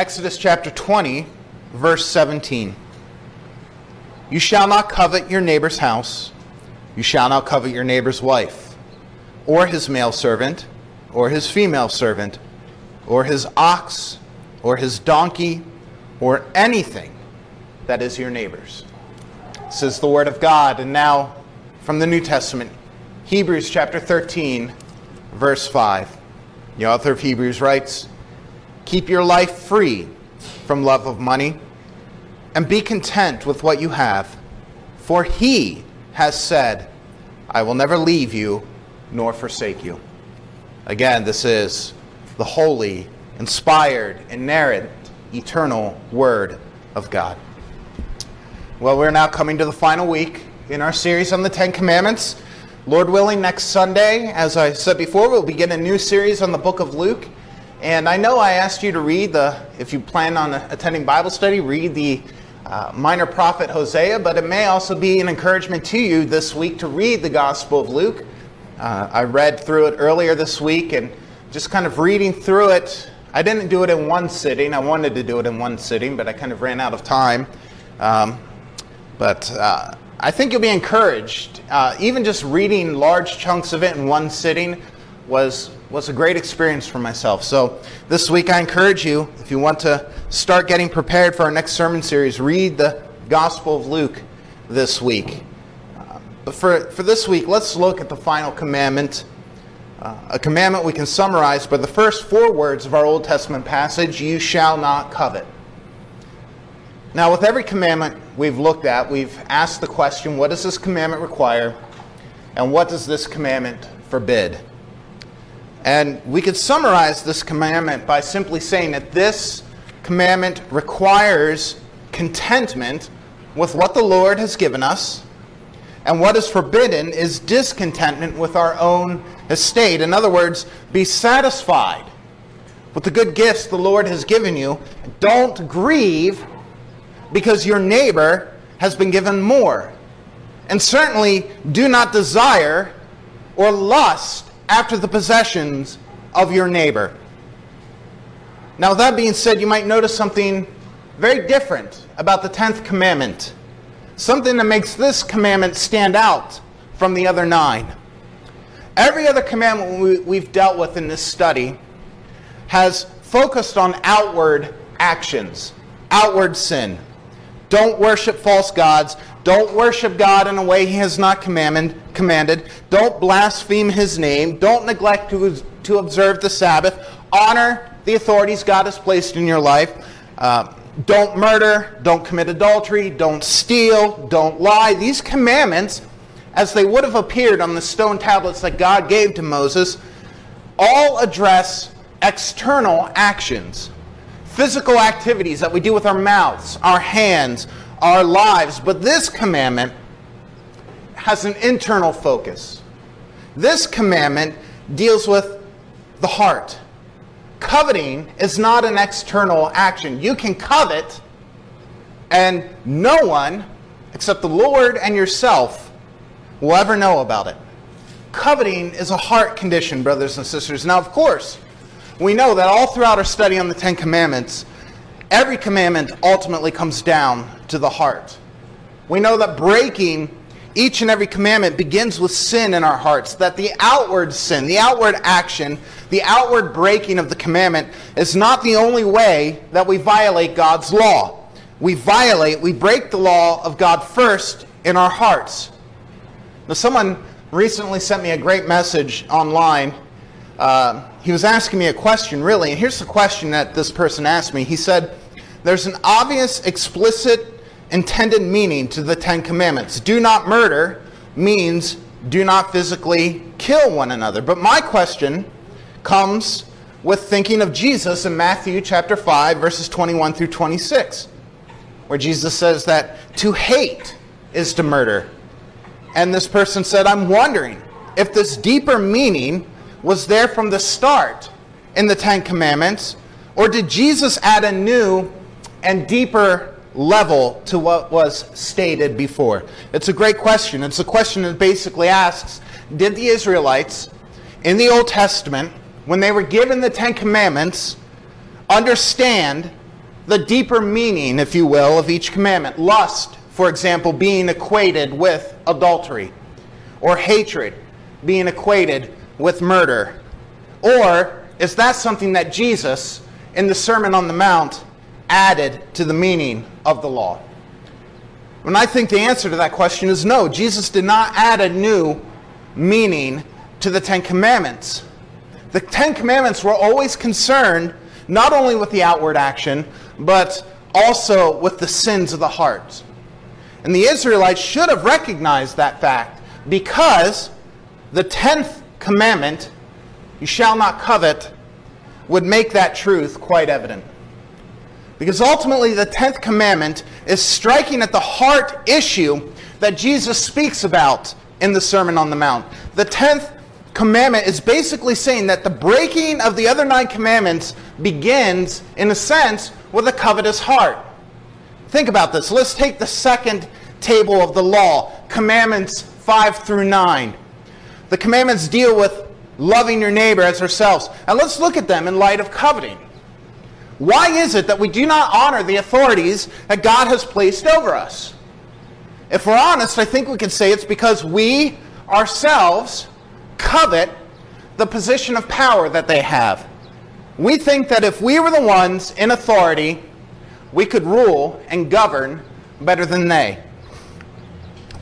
Exodus chapter 20, verse 17. You shall not covet your neighbor's house. You shall not covet your neighbor's wife, or his male servant, or his female servant, or his ox, or his donkey, or anything that is your neighbor's. Says the word of God. And now from the New Testament, Hebrews chapter 13, verse 5. The author of Hebrews writes, Keep your life free from love of money and be content with what you have. For he has said, I will never leave you nor forsake you. Again, this is the holy, inspired, inerrant, eternal Word of God. Well, we're now coming to the final week in our series on the Ten Commandments. Lord willing, next Sunday, as I said before, we'll begin a new series on the book of Luke. And I know I asked you to read the, if you plan on attending Bible study, read the uh, minor prophet Hosea, but it may also be an encouragement to you this week to read the Gospel of Luke. Uh, I read through it earlier this week and just kind of reading through it. I didn't do it in one sitting. I wanted to do it in one sitting, but I kind of ran out of time. Um, but uh, I think you'll be encouraged. Uh, even just reading large chunks of it in one sitting was was a great experience for myself. So this week I encourage you, if you want to start getting prepared for our next sermon series, read the Gospel of Luke this week. Uh, but for, for this week, let's look at the final commandment. Uh, a commandment we can summarize by the first four words of our Old Testament passage you shall not covet. Now, with every commandment we've looked at, we've asked the question what does this commandment require, and what does this commandment forbid? And we could summarize this commandment by simply saying that this commandment requires contentment with what the Lord has given us, and what is forbidden is discontentment with our own estate. In other words, be satisfied with the good gifts the Lord has given you. Don't grieve because your neighbor has been given more. And certainly do not desire or lust after the possessions of your neighbor. Now, that being said, you might notice something very different about the 10th commandment. Something that makes this commandment stand out from the other nine. Every other commandment we've dealt with in this study has focused on outward actions, outward sin. Don't worship false gods. Don't worship God in a way He has not commanded. Don't blaspheme His name. Don't neglect to, to observe the Sabbath. Honor the authorities God has placed in your life. Uh, don't murder. Don't commit adultery. Don't steal. Don't lie. These commandments, as they would have appeared on the stone tablets that God gave to Moses, all address external actions, physical activities that we do with our mouths, our hands, our lives. But this commandment has an internal focus. This commandment deals with the heart. Coveting is not an external action. You can covet, and no one except the Lord and yourself will ever know about it. Coveting is a heart condition, brothers and sisters. Now, of course, we know that all throughout our study on the Ten Commandments, every commandment ultimately comes down to the heart. We know that breaking each and every commandment begins with sin in our hearts, that the outward sin, the outward action, the outward breaking of the commandment is not the only way that we violate God's law. We violate, we break the law of God first in our hearts. Now, someone recently sent me a great message online. Uh, he was asking me a question, really, and here's the question that this person asked me. He said, There's an obvious, explicit intended meaning to the Ten Commandments. Do not murder means do not physically kill one another. But my question comes with thinking of Jesus in Matthew chapter 5, verses 21 through 26, where Jesus says that to hate is to murder. And this person said, I'm wondering if this deeper meaning was there from the start in the Ten Commandments, or did Jesus add a new and deeper level to what was stated before? It's a great question. It's a question that basically asks Did the Israelites in the Old Testament, when they were given the Ten Commandments, understand the deeper meaning, if you will, of each commandment. Lust, for example, being equated with adultery, or hatred being equated with murder. Or is that something that Jesus, in the Sermon on the Mount, added to the meaning of the law? And I think the answer to that question is no. Jesus did not add a new meaning to the Ten Commandments. The Ten Commandments were always concerned not only with the outward action, but also with the sins of the heart. And the Israelites should have recognized that fact because the tenth commandment, you shall not covet, would make that truth quite evident. Because ultimately, the tenth commandment is striking at the heart issue that Jesus speaks about in the Sermon on the Mount. The tenth commandment is basically saying that the breaking of the other nine commandments begins, in a sense, with a covetous heart. Think about this. Let's take the second table of the law, commandments 5 through 9. The commandments deal with loving your neighbor as ourselves. And let's look at them in light of coveting. Why is it that we do not honor the authorities that God has placed over us? If we're honest, I think we can say it's because we ourselves covet the position of power that they have. We think that if we were the ones in authority, we could rule and govern better than they.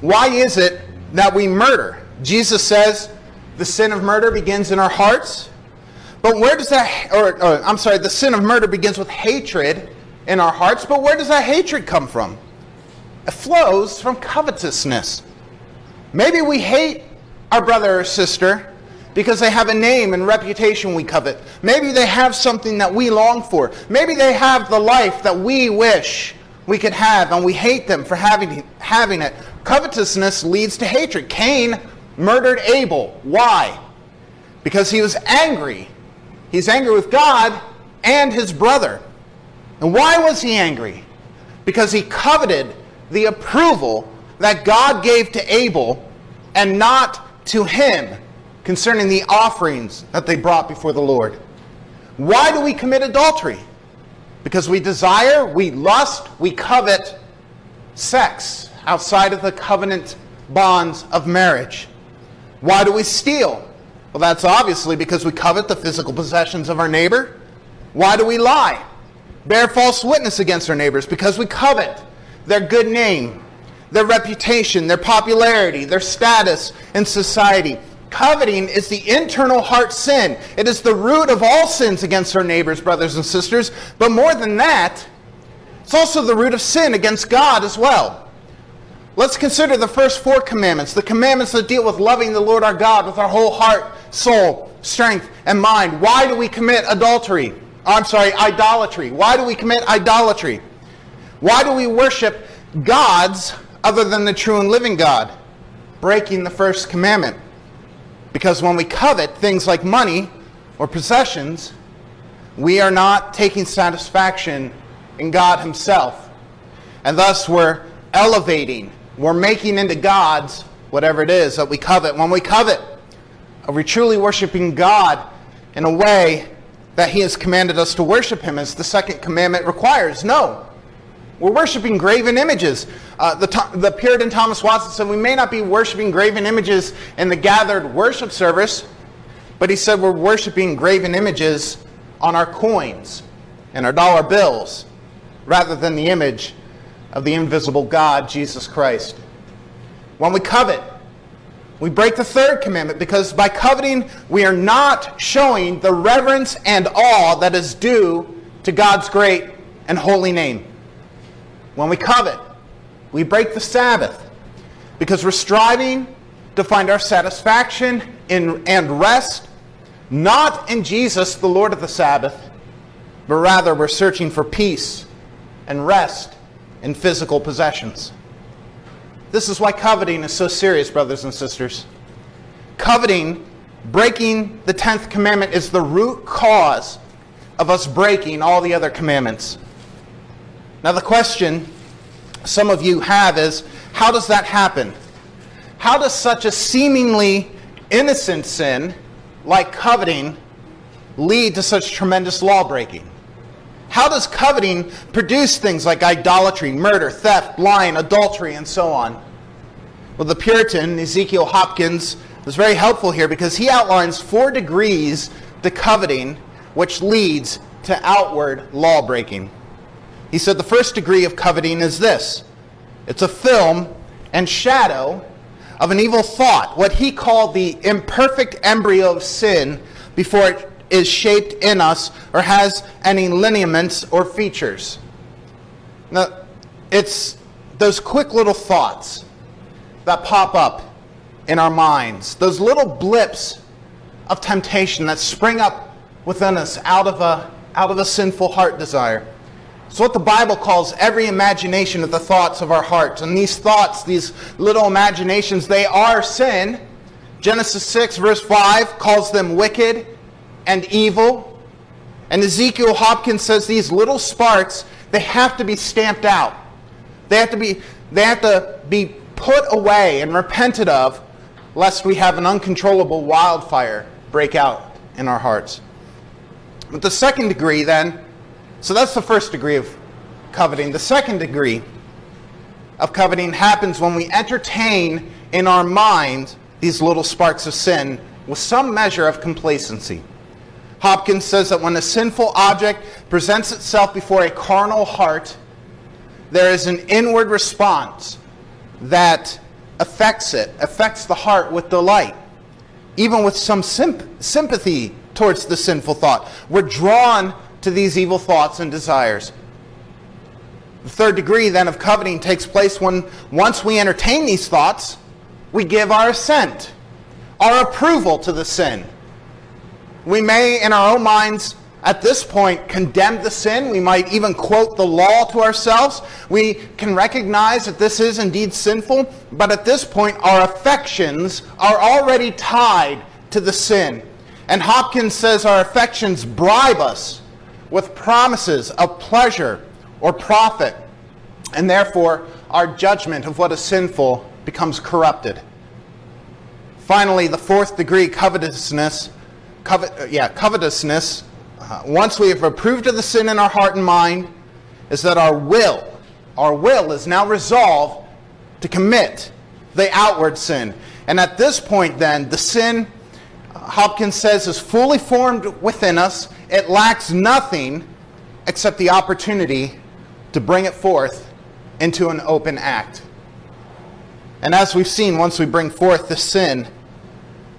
Why is it that we murder? Jesus says the sin of murder begins in our hearts. But where does that, or, or, I'm sorry, the sin of murder begins with hatred in our hearts, but where does that hatred come from? It flows from covetousness. Maybe we hate our brother or sister because they have a name and reputation we covet. Maybe they have something that we long for. Maybe they have the life that we wish we could have and we hate them for having, having it. Covetousness leads to hatred. Cain murdered Abel. Why? Because he was angry. He's angry with God and his brother. And why was he angry? Because he coveted the approval that God gave to Abel and not to him concerning the offerings that they brought before the Lord. Why do we commit adultery? Because we desire, we lust, we covet sex outside of the covenant bonds of marriage. Why do we steal? Well, that's obviously because we covet the physical possessions of our neighbor. Why do we lie? Bear false witness against our neighbors because we covet their good name, their reputation, their popularity, their status in society. Coveting is the internal heart sin. It is the root of all sins against our neighbors, brothers and sisters. But more than that, it's also the root of sin against God as well. Let's consider the first four commandments, the commandments that deal with loving the Lord our God with our whole heart, soul, strength, and mind. Why do we commit adultery? I'm sorry, idolatry. Why do we commit idolatry? Why do we worship gods other than the true and living God, breaking the first commandment. Because when we covet things like money or possessions, we are not taking satisfaction in God Himself. And thus we're elevating, we're making into gods whatever it is that we covet. When we covet, are we truly worshiping God in a way that He has commanded us to worship Him as the second commandment requires? No. We're worshiping graven images. Uh, the, the Puritan Thomas Watson said we may not be worshiping graven images in the gathered worship service, but he said we're worshiping graven images on our coins and our dollar bills rather than the image of the invisible God, Jesus Christ. When we covet, we break the third commandment because by coveting, we are not showing the reverence and awe that is due to God's great and holy name. When we covet, we break the Sabbath because we're striving to find our satisfaction in, and rest not in Jesus, the Lord of the Sabbath, but rather we're searching for peace and rest in physical possessions. This is why coveting is so serious, brothers and sisters. Coveting, breaking the 10th commandment, is the root cause of us breaking all the other commandments. Now, the question some of you have is how does that happen? How does such a seemingly innocent sin, like coveting, lead to such tremendous law breaking? How does coveting produce things like idolatry, murder, theft, lying, adultery, and so on? Well, the Puritan, Ezekiel Hopkins, was very helpful here because he outlines four degrees to coveting which leads to outward law breaking. He said the first degree of coveting is this it's a film and shadow of an evil thought, what he called the imperfect embryo of sin before it is shaped in us or has any lineaments or features. Now, it's those quick little thoughts that pop up in our minds, those little blips of temptation that spring up within us out of a, out of a sinful heart desire. It's what the Bible calls every imagination of the thoughts of our hearts. And these thoughts, these little imaginations, they are sin. Genesis 6, verse 5, calls them wicked and evil. And Ezekiel Hopkins says these little sparks, they have to be stamped out. They have to be, they have to be put away and repented of, lest we have an uncontrollable wildfire break out in our hearts. But the second degree, then, so that's the first degree of coveting. The second degree of coveting happens when we entertain in our mind these little sparks of sin with some measure of complacency. Hopkins says that when a sinful object presents itself before a carnal heart, there is an inward response that affects it, affects the heart with delight, even with some symp- sympathy towards the sinful thought. We're drawn to these evil thoughts and desires. The third degree then of coveting takes place when once we entertain these thoughts, we give our assent, our approval to the sin. We may, in our own minds, at this point, condemn the sin. We might even quote the law to ourselves. We can recognize that this is indeed sinful, but at this point, our affections are already tied to the sin. And Hopkins says our affections bribe us with promises of pleasure or profit, and therefore our judgment of what is sinful becomes corrupted. Finally, the fourth degree, covetousness, covet, uh, yeah, covetousness, uh, once we have approved of the sin in our heart and mind, is that our will, our will is now resolved to commit the outward sin. And at this point, then, the sin, uh, Hopkins says, is fully formed within us it lacks nothing except the opportunity to bring it forth into an open act. And as we've seen, once we bring forth the sin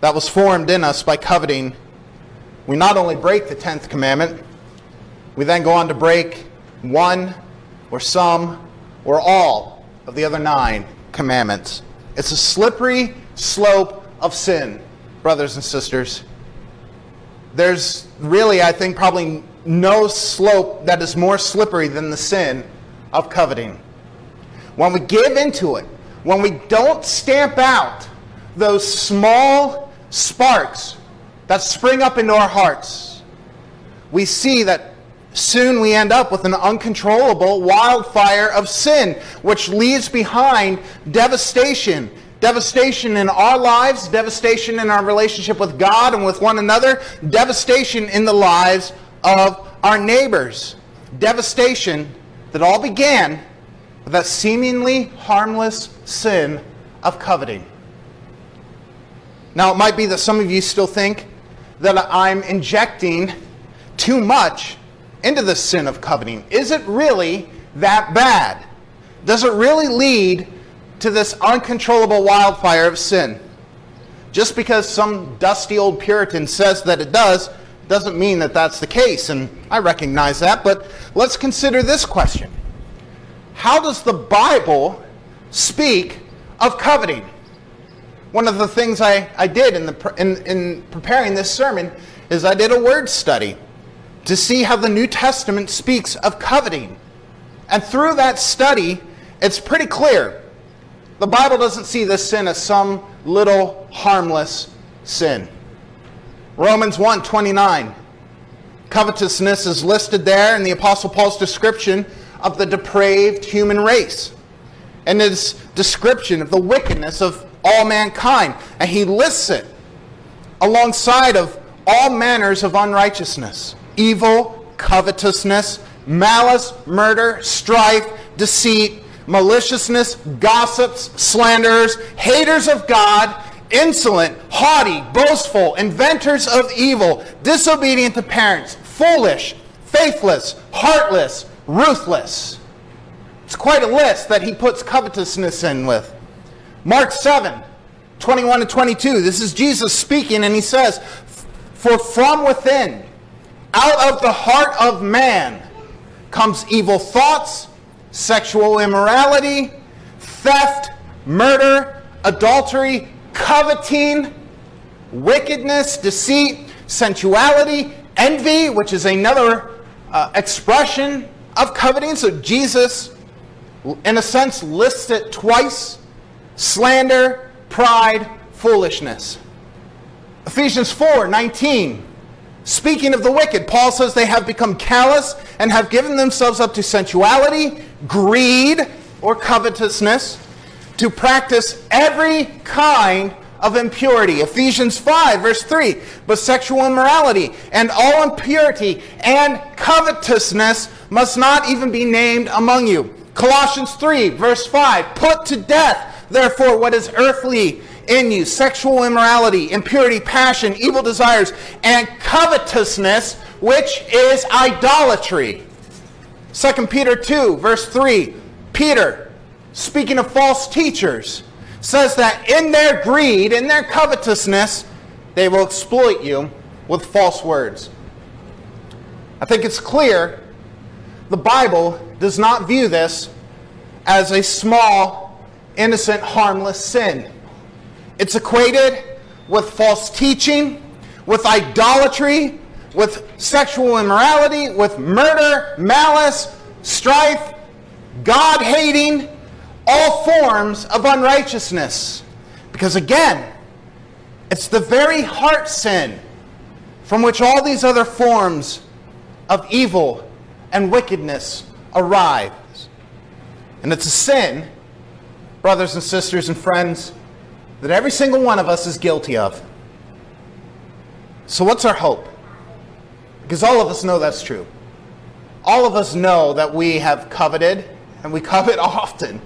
that was formed in us by coveting, we not only break the 10th commandment, we then go on to break one or some or all of the other nine commandments. It's a slippery slope of sin, brothers and sisters there's really, I think, probably no slope that is more slippery than the sin of coveting. When we give into it, when we don't stamp out those small sparks that spring up into our hearts, we see that soon we end up with an uncontrollable wildfire of sin, which leaves behind devastation Devastation in our lives, devastation in our relationship with God and with one another, devastation in the lives of our neighbors. Devastation that all began with that seemingly harmless sin of coveting. Now, it might be that some of you still think that I'm injecting too much into the sin of coveting. Is it really that bad? Does it really lead to this uncontrollable wildfire of sin. Just because some dusty old Puritan says that it does, doesn't mean that that's the case, and I recognize that, but let's consider this question How does the Bible speak of coveting? One of the things I, I did in, the, in, in preparing this sermon is I did a word study to see how the New Testament speaks of coveting. And through that study, it's pretty clear the Bible doesn't see this sin as some little harmless sin. Romans 1:29. Covetousness is listed there in the apostle Paul's description of the depraved human race and his description of the wickedness of all mankind. And he lists it alongside of all manners of unrighteousness, evil, covetousness, malice, murder, strife, deceit, maliciousness, gossips, slanderers, haters of God, insolent, haughty, boastful, inventors of evil, disobedient to parents, foolish, faithless, heartless, ruthless. It's quite a list that he puts covetousness in with. Mark 7, 21 to 22. This is Jesus speaking, and he says, For from within, out of the heart of man, comes evil thoughts, sexual immorality, theft, murder, adultery, coveting, wickedness, deceit, sensuality, envy, which is another uh, expression of coveting. So Jesus, in a sense, lists it twice slander, pride, foolishness. Ephesians 4 19. Speaking of the wicked, Paul says they have become callous and have given themselves up to sensuality, greed, or covetousness, to practice every kind of impurity. Ephesians 5, verse 3. But sexual immorality and all impurity and covetousness must not even be named among you. Colossians 3, verse 5. Put to death, therefore, what is earthly in you sexual immorality, impurity, passion, evil desires, and covetousness, which is idolatry. 2 Peter 2, verse 3. Peter, speaking of false teachers, says that in their greed, in their covetousness, they will exploit you with false words. I think it's clear the Bible does not view this as a small, innocent, harmless sin. It's equated with false teaching, with idolatry, with sexual immorality, with murder, malice, strife, God hating, all forms of unrighteousness. Because again, it's the very heart sin from which all these other forms of evil and wickedness arise. And it's a sin, brothers and sisters and friends, that every single one of us is guilty of. So, what's our hope? Because all of us know that's true. All of us know that we have coveted, and we covet often.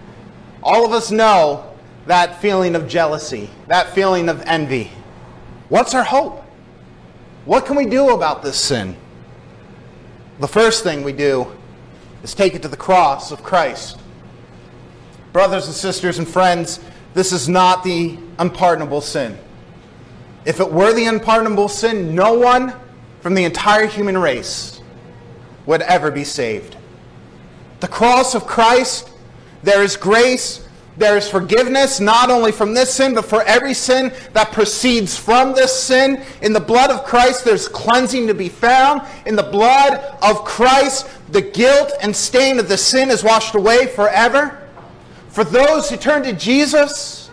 All of us know that feeling of jealousy, that feeling of envy. What's our hope? What can we do about this sin? The first thing we do is take it to the cross of Christ. Brothers and sisters and friends, this is not the unpardonable sin. If it were the unpardonable sin, no one from the entire human race would ever be saved. The cross of Christ, there is grace, there is forgiveness, not only from this sin, but for every sin that proceeds from this sin. In the blood of Christ, there's cleansing to be found. In the blood of Christ, the guilt and stain of the sin is washed away forever. For those who turn to Jesus,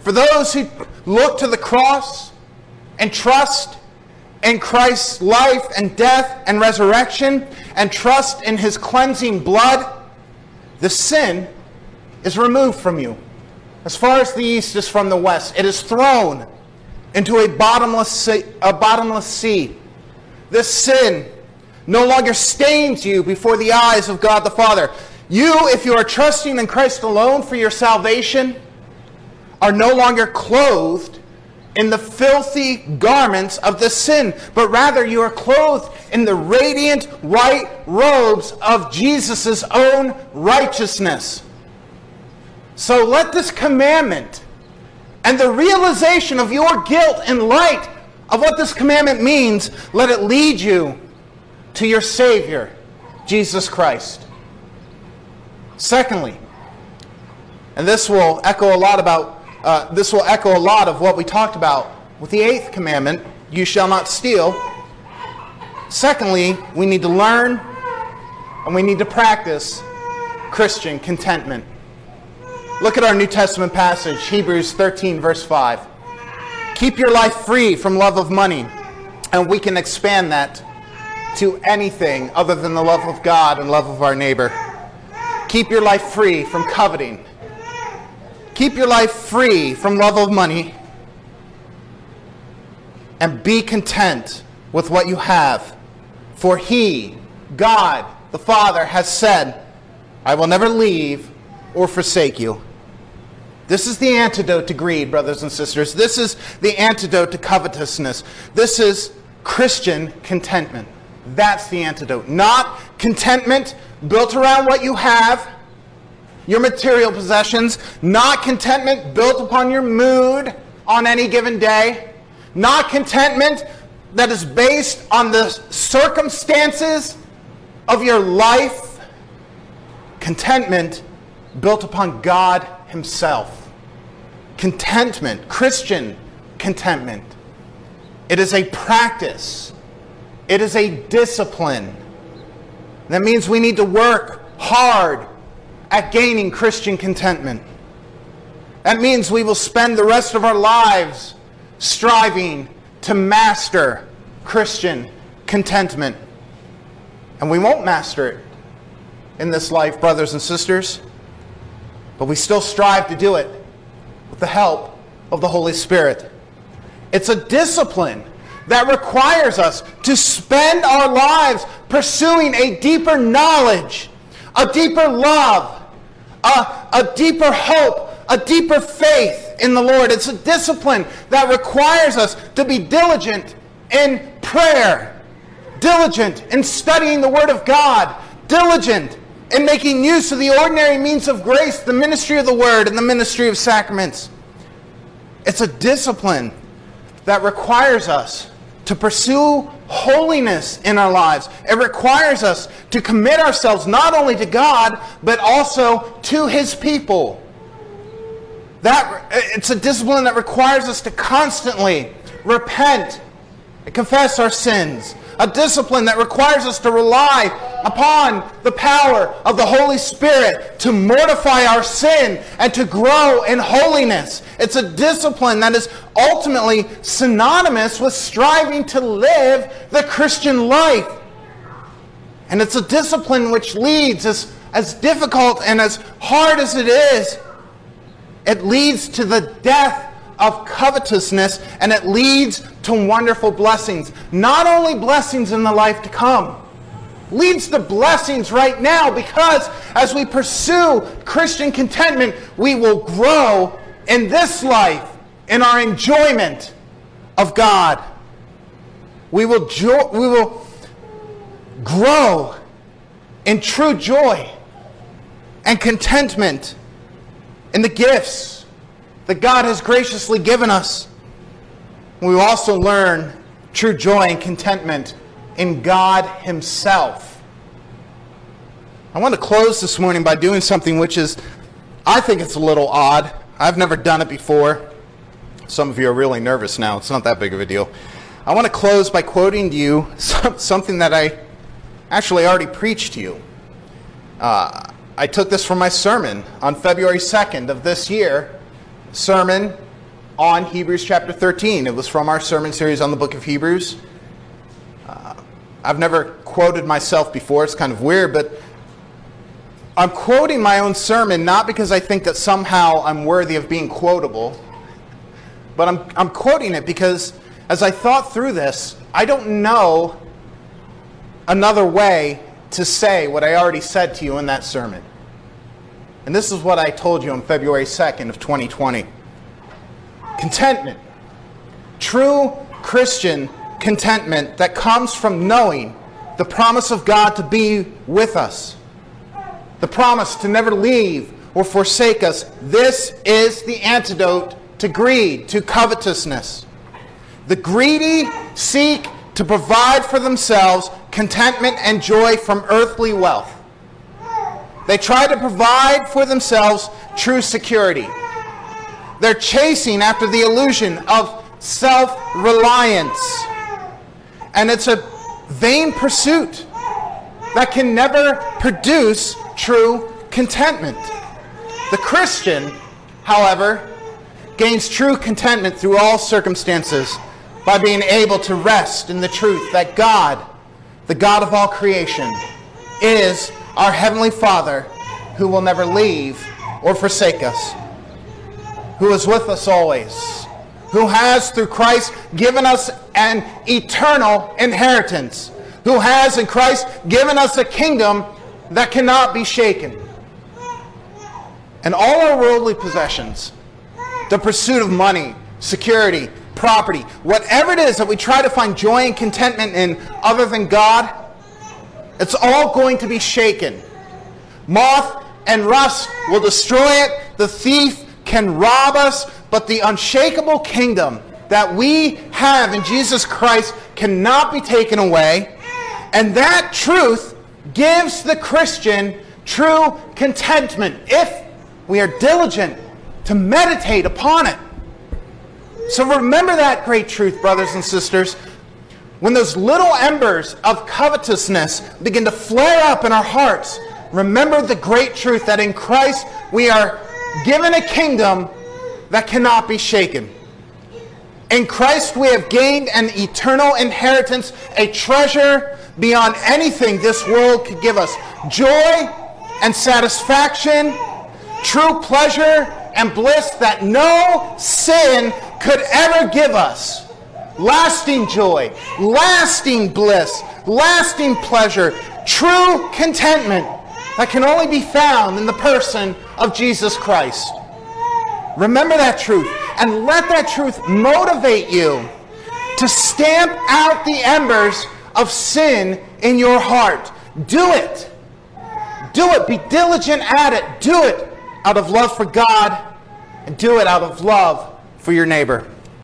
for those who look to the cross and trust in Christ's life and death and resurrection and trust in his cleansing blood, the sin is removed from you. As far as the east is from the west, it is thrown into a bottomless sea, a bottomless sea. This sin no longer stains you before the eyes of God the Father. You, if you are trusting in Christ alone for your salvation, are no longer clothed in the filthy garments of the sin, but rather you are clothed in the radiant white robes of Jesus' own righteousness. So let this commandment and the realization of your guilt in light of what this commandment means, let it lead you to your Savior, Jesus Christ. Secondly, and this will echo a lot about uh, this will echo a lot of what we talked about with the eighth commandment: "You shall not steal." Secondly, we need to learn and we need to practice Christian contentment. Look at our New Testament passage, Hebrews 13, verse 5. Keep your life free from love of money, and we can expand that to anything other than the love of God and love of our neighbor. Keep your life free from coveting. Keep your life free from love of money. And be content with what you have. For he God, the Father, has said, I will never leave or forsake you. This is the antidote to greed, brothers and sisters. This is the antidote to covetousness. This is Christian contentment. That's the antidote. Not contentment built around what you have, your material possessions, not contentment built upon your mood on any given day, not contentment that is based on the circumstances of your life, contentment built upon God Himself contentment, Christian contentment. It is a practice, it is a discipline. That means we need to work hard at gaining Christian contentment. That means we will spend the rest of our lives striving to master Christian contentment. And we won't master it in this life, brothers and sisters, but we still strive to do it with the help of the Holy Spirit. It's a discipline that requires us to spend our lives pursuing a deeper knowledge, a deeper love, a, a deeper hope, a deeper faith in the Lord. It's a discipline that requires us to be diligent in prayer, diligent in studying the Word of God, diligent in making use of the ordinary means of grace, the ministry of the Word, and the ministry of sacraments. It's a discipline that requires us to pursue holiness in our lives. It requires us to commit ourselves not only to God, but also to His people. That, it's a discipline that requires us to constantly repent and confess our sins a discipline that requires us to rely upon the power of the Holy Spirit to mortify our sin and to grow in holiness. It's a discipline that is ultimately synonymous with striving to live the Christian life. And it's a discipline which leads, as, as difficult and as hard as it is, it leads to the death of covetousness and it leads to wonderful blessings. Not only blessings in the life to come, leads to blessings right now because as we pursue Christian contentment, we will grow in this life in our enjoyment of God. We will, jo- we will grow in true joy and contentment in the gifts that God has graciously given us. We also learn true joy and contentment in God Himself. I want to close this morning by doing something which is, I think it's a little odd. I've never done it before. Some of you are really nervous now. It's not that big of a deal. I want to close by quoting to you something that I actually already preached to you. Uh, I took this from my sermon on February 2nd of this year sermon on Hebrews chapter 13. It was from our sermon series on the book of Hebrews. Uh, I've never quoted myself before, it's kind of weird, but I'm quoting my own sermon not because I think that somehow I'm worthy of being quotable, but I'm, I'm quoting it because as I thought through this, I don't know another way to say what I already said to you in that sermon. And this is what I told you on February 2nd of 2020. Contentment. True Christian contentment that comes from knowing the promise of God to be with us. The promise to never leave or forsake us. This is the antidote to greed, to covetousness. The greedy seek to provide for themselves contentment and joy from earthly wealth. They try to provide for themselves true security. They're chasing after the illusion of self reliance. And it's a vain pursuit that can never produce true contentment. The Christian, however, gains true contentment through all circumstances by being able to rest in the truth that God, the God of all creation, is our Heavenly Father, who will never leave or forsake us, who is with us always, who has, through Christ, given us an eternal inheritance, who has in Christ given us a kingdom that cannot be shaken. And all our worldly possessions, the pursuit of money, security, property, whatever it is that we try to find joy and contentment in other than God, it's all going to be shaken. Moth and rust will destroy it. The thief can rob us, but the unshakable kingdom that we have in Jesus Christ cannot be taken away. And that truth gives the Christian true contentment if we are diligent to meditate upon it. So remember that great truth, brothers and sisters. When those little embers of covetousness begin to flare up in our hearts, remember the great truth that in Christ we are given a kingdom that cannot be shaken. In Christ we have gained an eternal inheritance, a treasure beyond anything this world could give us. Joy and satisfaction, true pleasure and bliss that no sin could ever give us. Lasting joy, lasting bliss, lasting pleasure, true contentment that can only be found in the person of Jesus Christ. Remember that truth and let that truth motivate you to stamp out the embers of sin in your heart. Do it. Do it. Be diligent at it. Do it out of love for God and do it out of love for your neighbor.